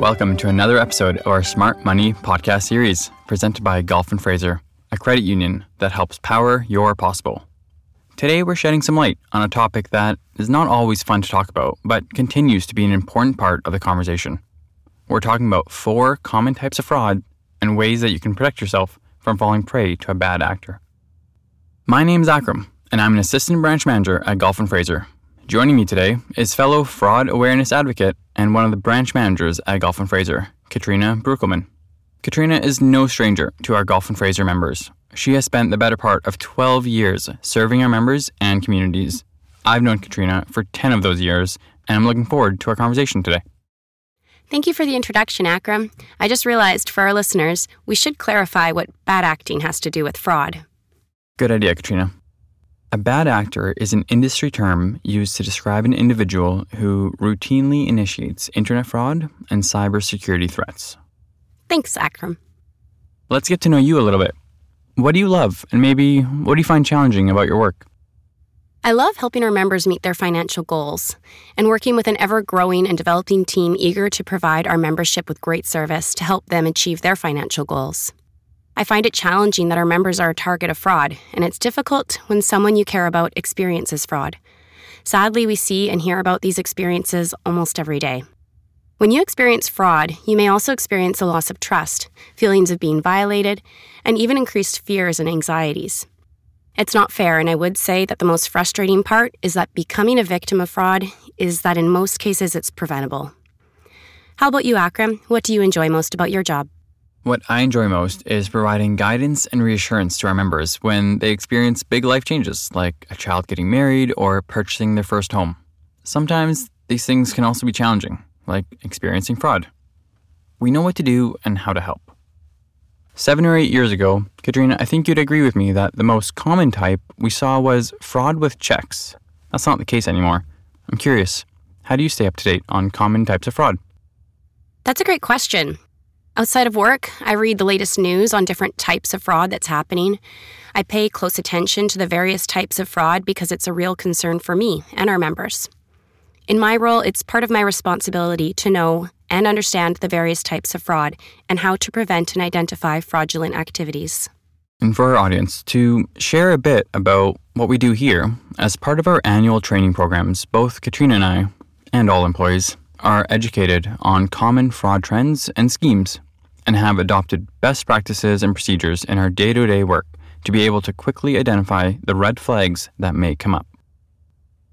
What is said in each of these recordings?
Welcome to another episode of our Smart Money podcast series, presented by Gulf and Fraser, a credit union that helps power your possible. Today, we're shedding some light on a topic that is not always fun to talk about, but continues to be an important part of the conversation. We're talking about four common types of fraud and ways that you can protect yourself from falling prey to a bad actor. My name is Akram, and I'm an assistant branch manager at Gulf and Fraser. Joining me today is fellow fraud awareness advocate and one of the branch managers at Gulf and Fraser, Katrina Breukelman. Katrina is no stranger to our Gulf and Fraser members. She has spent the better part of 12 years serving our members and communities. I've known Katrina for 10 of those years, and I'm looking forward to our conversation today. Thank you for the introduction, Akram. I just realized for our listeners, we should clarify what bad acting has to do with fraud. Good idea, Katrina. A bad actor is an industry term used to describe an individual who routinely initiates internet fraud and cybersecurity threats. Thanks, Akram. Let's get to know you a little bit. What do you love, and maybe what do you find challenging about your work? I love helping our members meet their financial goals and working with an ever growing and developing team eager to provide our membership with great service to help them achieve their financial goals. I find it challenging that our members are a target of fraud, and it's difficult when someone you care about experiences fraud. Sadly, we see and hear about these experiences almost every day. When you experience fraud, you may also experience a loss of trust, feelings of being violated, and even increased fears and anxieties. It's not fair, and I would say that the most frustrating part is that becoming a victim of fraud is that in most cases it's preventable. How about you, Akram? What do you enjoy most about your job? What I enjoy most is providing guidance and reassurance to our members when they experience big life changes, like a child getting married or purchasing their first home. Sometimes these things can also be challenging, like experiencing fraud. We know what to do and how to help. Seven or eight years ago, Katrina, I think you'd agree with me that the most common type we saw was fraud with checks. That's not the case anymore. I'm curious, how do you stay up to date on common types of fraud? That's a great question. Outside of work, I read the latest news on different types of fraud that's happening. I pay close attention to the various types of fraud because it's a real concern for me and our members. In my role, it's part of my responsibility to know and understand the various types of fraud and how to prevent and identify fraudulent activities. And for our audience, to share a bit about what we do here, as part of our annual training programs, both Katrina and I, and all employees, are educated on common fraud trends and schemes and have adopted best practices and procedures in our day to day work to be able to quickly identify the red flags that may come up.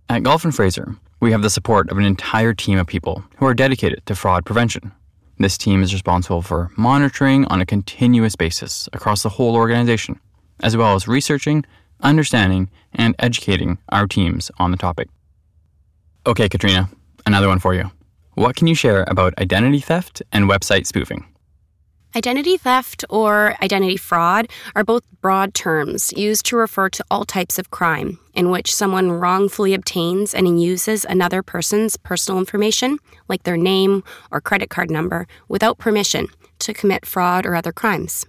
At Gulf and Fraser, we have the support of an entire team of people who are dedicated to fraud prevention. This team is responsible for monitoring on a continuous basis across the whole organization, as well as researching, understanding, and educating our teams on the topic. Okay, Katrina, another one for you. What can you share about identity theft and website spoofing? Identity theft or identity fraud are both broad terms used to refer to all types of crime in which someone wrongfully obtains and uses another person's personal information, like their name or credit card number, without permission to commit fraud or other crimes.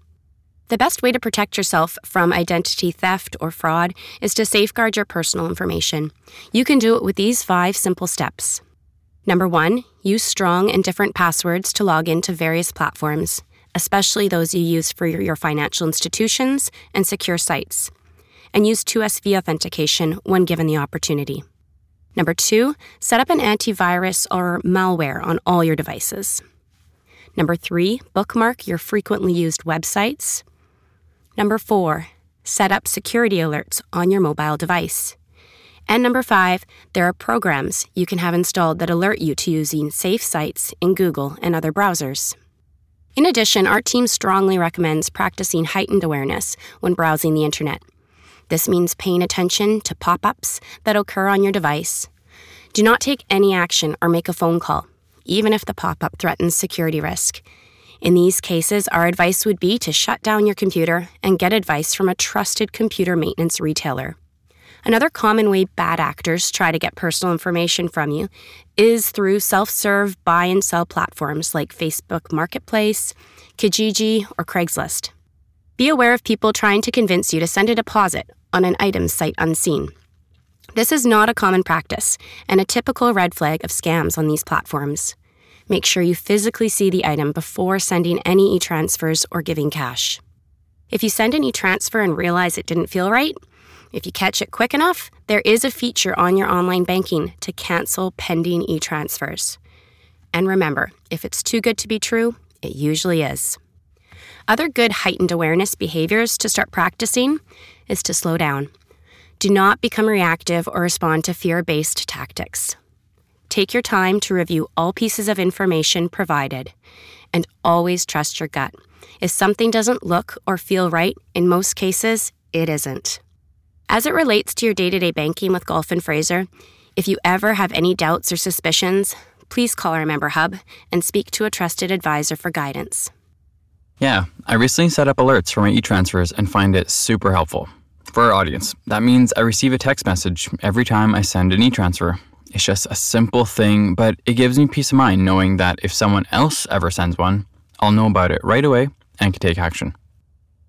The best way to protect yourself from identity theft or fraud is to safeguard your personal information. You can do it with these five simple steps. Number one, use strong and different passwords to log into various platforms, especially those you use for your financial institutions and secure sites. And use 2FA authentication when given the opportunity. Number two, set up an antivirus or malware on all your devices. Number three, bookmark your frequently used websites. Number four, set up security alerts on your mobile device. And number five, there are programs you can have installed that alert you to using safe sites in Google and other browsers. In addition, our team strongly recommends practicing heightened awareness when browsing the internet. This means paying attention to pop ups that occur on your device. Do not take any action or make a phone call, even if the pop up threatens security risk. In these cases, our advice would be to shut down your computer and get advice from a trusted computer maintenance retailer. Another common way bad actors try to get personal information from you is through self serve buy and sell platforms like Facebook Marketplace, Kijiji, or Craigslist. Be aware of people trying to convince you to send a deposit on an item sight unseen. This is not a common practice and a typical red flag of scams on these platforms. Make sure you physically see the item before sending any e transfers or giving cash. If you send an e transfer and realize it didn't feel right, if you catch it quick enough, there is a feature on your online banking to cancel pending e transfers. And remember, if it's too good to be true, it usually is. Other good heightened awareness behaviors to start practicing is to slow down. Do not become reactive or respond to fear based tactics. Take your time to review all pieces of information provided and always trust your gut. If something doesn't look or feel right, in most cases, it isn't. As it relates to your day to day banking with Gulf and Fraser, if you ever have any doubts or suspicions, please call our member hub and speak to a trusted advisor for guidance. Yeah, I recently set up alerts for my e transfers and find it super helpful. For our audience, that means I receive a text message every time I send an e transfer. It's just a simple thing, but it gives me peace of mind knowing that if someone else ever sends one, I'll know about it right away and can take action.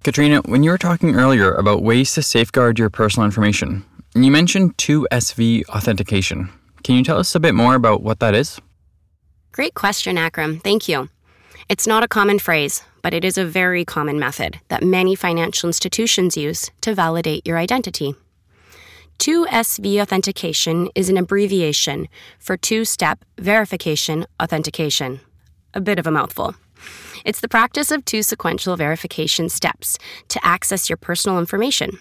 Katrina, when you were talking earlier about ways to safeguard your personal information, you mentioned 2SV authentication. Can you tell us a bit more about what that is? Great question, Akram. Thank you. It's not a common phrase, but it is a very common method that many financial institutions use to validate your identity. 2SV authentication is an abbreviation for two step verification authentication. A bit of a mouthful. It's the practice of two sequential verification steps to access your personal information.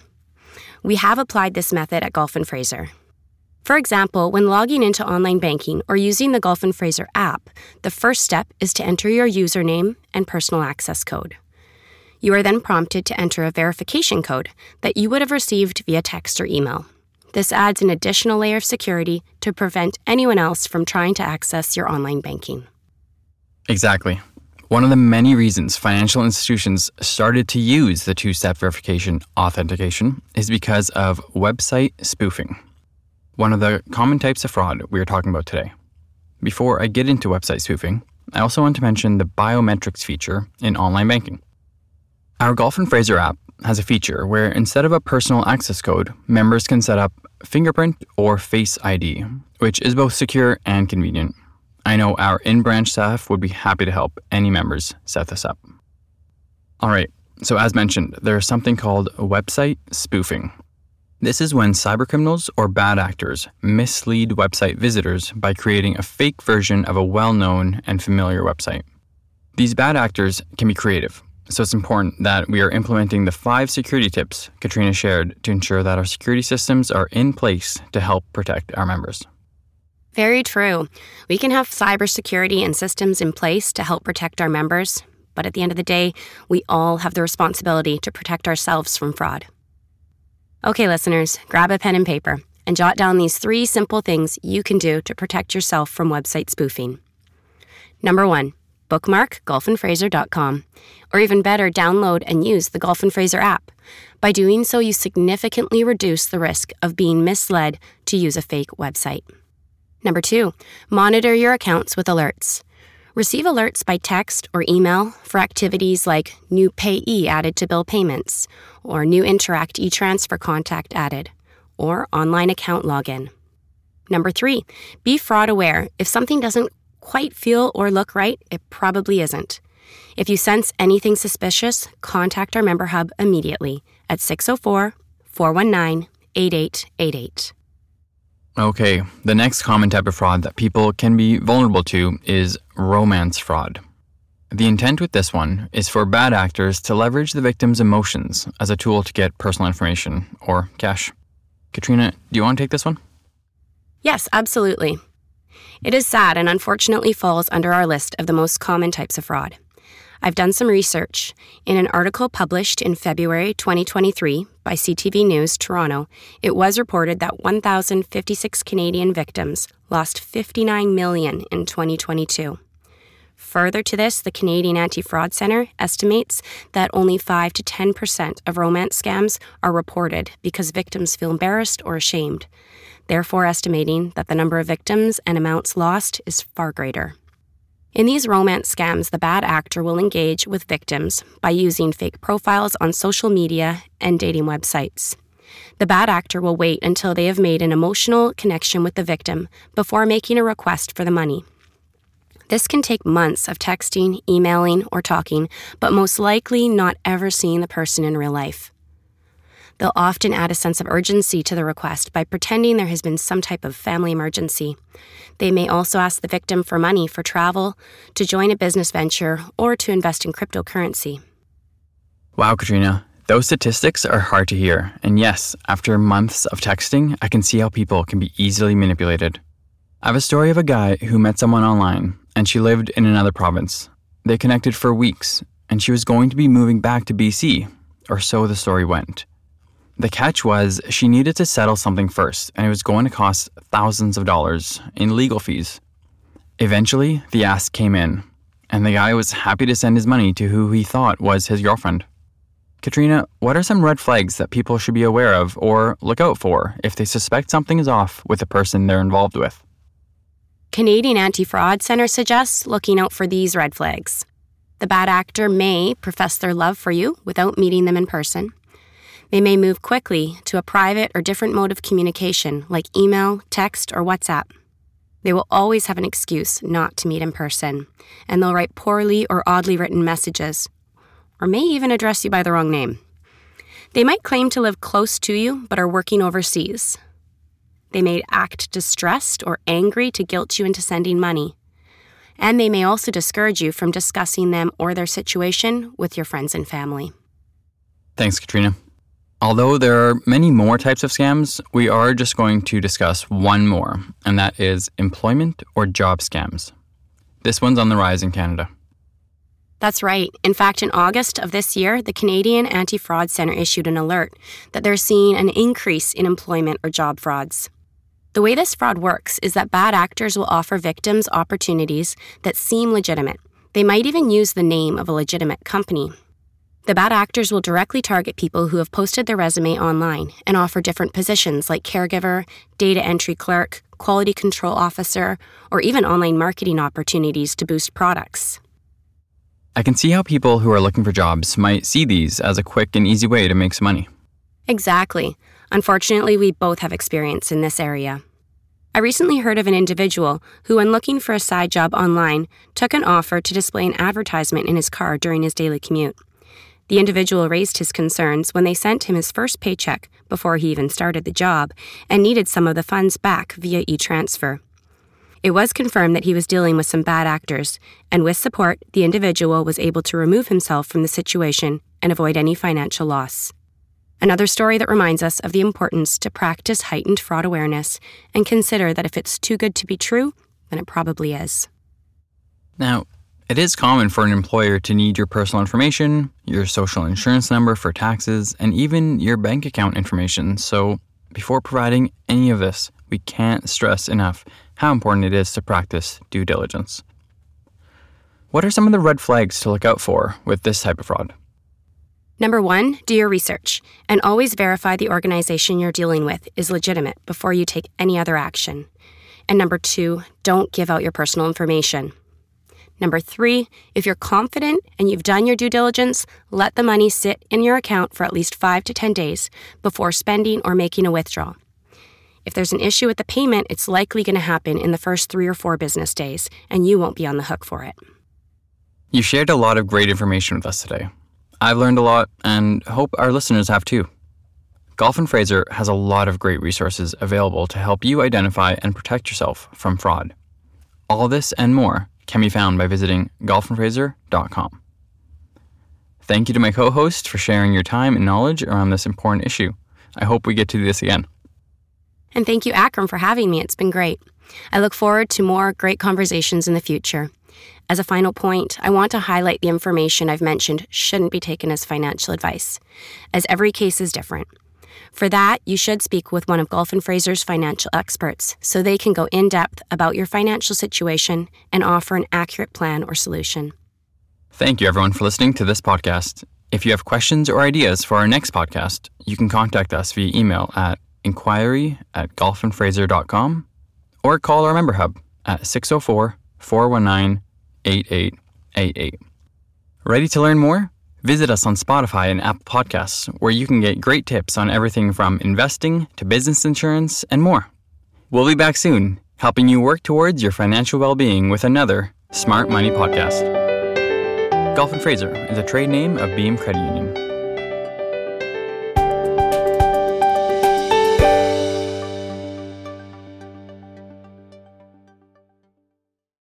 We have applied this method at Gulf and Fraser. For example, when logging into online banking or using the Gulf and Fraser app, the first step is to enter your username and personal access code. You are then prompted to enter a verification code that you would have received via text or email. This adds an additional layer of security to prevent anyone else from trying to access your online banking. Exactly. One of the many reasons financial institutions started to use the two step verification authentication is because of website spoofing, one of the common types of fraud we are talking about today. Before I get into website spoofing, I also want to mention the biometrics feature in online banking. Our Gulf and Fraser app has a feature where instead of a personal access code, members can set up fingerprint or face ID, which is both secure and convenient. I know our in branch staff would be happy to help any members set this up. All right, so as mentioned, there's something called website spoofing. This is when cybercriminals or bad actors mislead website visitors by creating a fake version of a well known and familiar website. These bad actors can be creative, so it's important that we are implementing the five security tips Katrina shared to ensure that our security systems are in place to help protect our members. Very true. We can have cybersecurity and systems in place to help protect our members, but at the end of the day, we all have the responsibility to protect ourselves from fraud. Okay, listeners, grab a pen and paper and jot down these three simple things you can do to protect yourself from website spoofing. Number one, bookmark gulfandfraser.com, or even better, download and use the Gulf and Fraser app. By doing so, you significantly reduce the risk of being misled to use a fake website. Number two, monitor your accounts with alerts. Receive alerts by text or email for activities like new payee added to bill payments, or new Interac e transfer contact added, or online account login. Number three, be fraud aware. If something doesn't quite feel or look right, it probably isn't. If you sense anything suspicious, contact our member hub immediately at 604 419 8888. Okay, the next common type of fraud that people can be vulnerable to is romance fraud. The intent with this one is for bad actors to leverage the victim's emotions as a tool to get personal information or cash. Katrina, do you want to take this one? Yes, absolutely. It is sad and unfortunately falls under our list of the most common types of fraud. I've done some research. In an article published in February 2023 by CTV News Toronto, it was reported that 1,056 Canadian victims lost 59 million in 2022. Further to this, the Canadian Anti Fraud Centre estimates that only 5 to 10% of romance scams are reported because victims feel embarrassed or ashamed, therefore, estimating that the number of victims and amounts lost is far greater. In these romance scams, the bad actor will engage with victims by using fake profiles on social media and dating websites. The bad actor will wait until they have made an emotional connection with the victim before making a request for the money. This can take months of texting, emailing, or talking, but most likely not ever seeing the person in real life. They'll often add a sense of urgency to the request by pretending there has been some type of family emergency. They may also ask the victim for money for travel, to join a business venture, or to invest in cryptocurrency. Wow, Katrina. Those statistics are hard to hear. And yes, after months of texting, I can see how people can be easily manipulated. I have a story of a guy who met someone online and she lived in another province. They connected for weeks, and she was going to be moving back to BC, or so the story went. The catch was she needed to settle something first, and it was going to cost thousands of dollars in legal fees. Eventually, the ask came in, and the guy was happy to send his money to who he thought was his girlfriend. Katrina, what are some red flags that people should be aware of or look out for if they suspect something is off with the person they're involved with? Canadian Anti Fraud Centre suggests looking out for these red flags. The bad actor may profess their love for you without meeting them in person. They may move quickly to a private or different mode of communication like email, text, or WhatsApp. They will always have an excuse not to meet in person, and they'll write poorly or oddly written messages, or may even address you by the wrong name. They might claim to live close to you but are working overseas. They may act distressed or angry to guilt you into sending money. And they may also discourage you from discussing them or their situation with your friends and family. Thanks, Katrina. Although there are many more types of scams, we are just going to discuss one more, and that is employment or job scams. This one's on the rise in Canada. That's right. In fact, in August of this year, the Canadian Anti Fraud Centre issued an alert that they're seeing an increase in employment or job frauds. The way this fraud works is that bad actors will offer victims opportunities that seem legitimate. They might even use the name of a legitimate company. The bad actors will directly target people who have posted their resume online and offer different positions like caregiver, data entry clerk, quality control officer, or even online marketing opportunities to boost products. I can see how people who are looking for jobs might see these as a quick and easy way to make some money. Exactly. Unfortunately, we both have experience in this area. I recently heard of an individual who, when looking for a side job online, took an offer to display an advertisement in his car during his daily commute. The individual raised his concerns when they sent him his first paycheck before he even started the job and needed some of the funds back via e transfer. It was confirmed that he was dealing with some bad actors, and with support, the individual was able to remove himself from the situation and avoid any financial loss. Another story that reminds us of the importance to practice heightened fraud awareness and consider that if it's too good to be true, then it probably is. Now, it is common for an employer to need your personal information, your social insurance number for taxes, and even your bank account information. So, before providing any of this, we can't stress enough how important it is to practice due diligence. What are some of the red flags to look out for with this type of fraud? Number one, do your research and always verify the organization you're dealing with is legitimate before you take any other action. And number two, don't give out your personal information. Number three, if you're confident and you've done your due diligence, let the money sit in your account for at least five to 10 days before spending or making a withdrawal. If there's an issue with the payment, it's likely going to happen in the first three or four business days, and you won't be on the hook for it. You shared a lot of great information with us today. I've learned a lot and hope our listeners have too. Gulf and Fraser has a lot of great resources available to help you identify and protect yourself from fraud. All this and more can be found by visiting gulfandfraser.com. Thank you to my co host for sharing your time and knowledge around this important issue. I hope we get to this again. And thank you, Akram, for having me. It's been great. I look forward to more great conversations in the future. As a final point, I want to highlight the information I've mentioned shouldn't be taken as financial advice, as every case is different. For that, you should speak with one of Gulf and Fraser's financial experts so they can go in depth about your financial situation and offer an accurate plan or solution. Thank you, everyone, for listening to this podcast. If you have questions or ideas for our next podcast, you can contact us via email at inquiry at gulfandfraser.com or call our member hub at 604 419 8888. Ready to learn more? Visit us on Spotify and Apple Podcasts, where you can get great tips on everything from investing to business insurance and more. We'll be back soon, helping you work towards your financial well being with another Smart Money Podcast. Gulf and Fraser is a trade name of Beem Credit Union.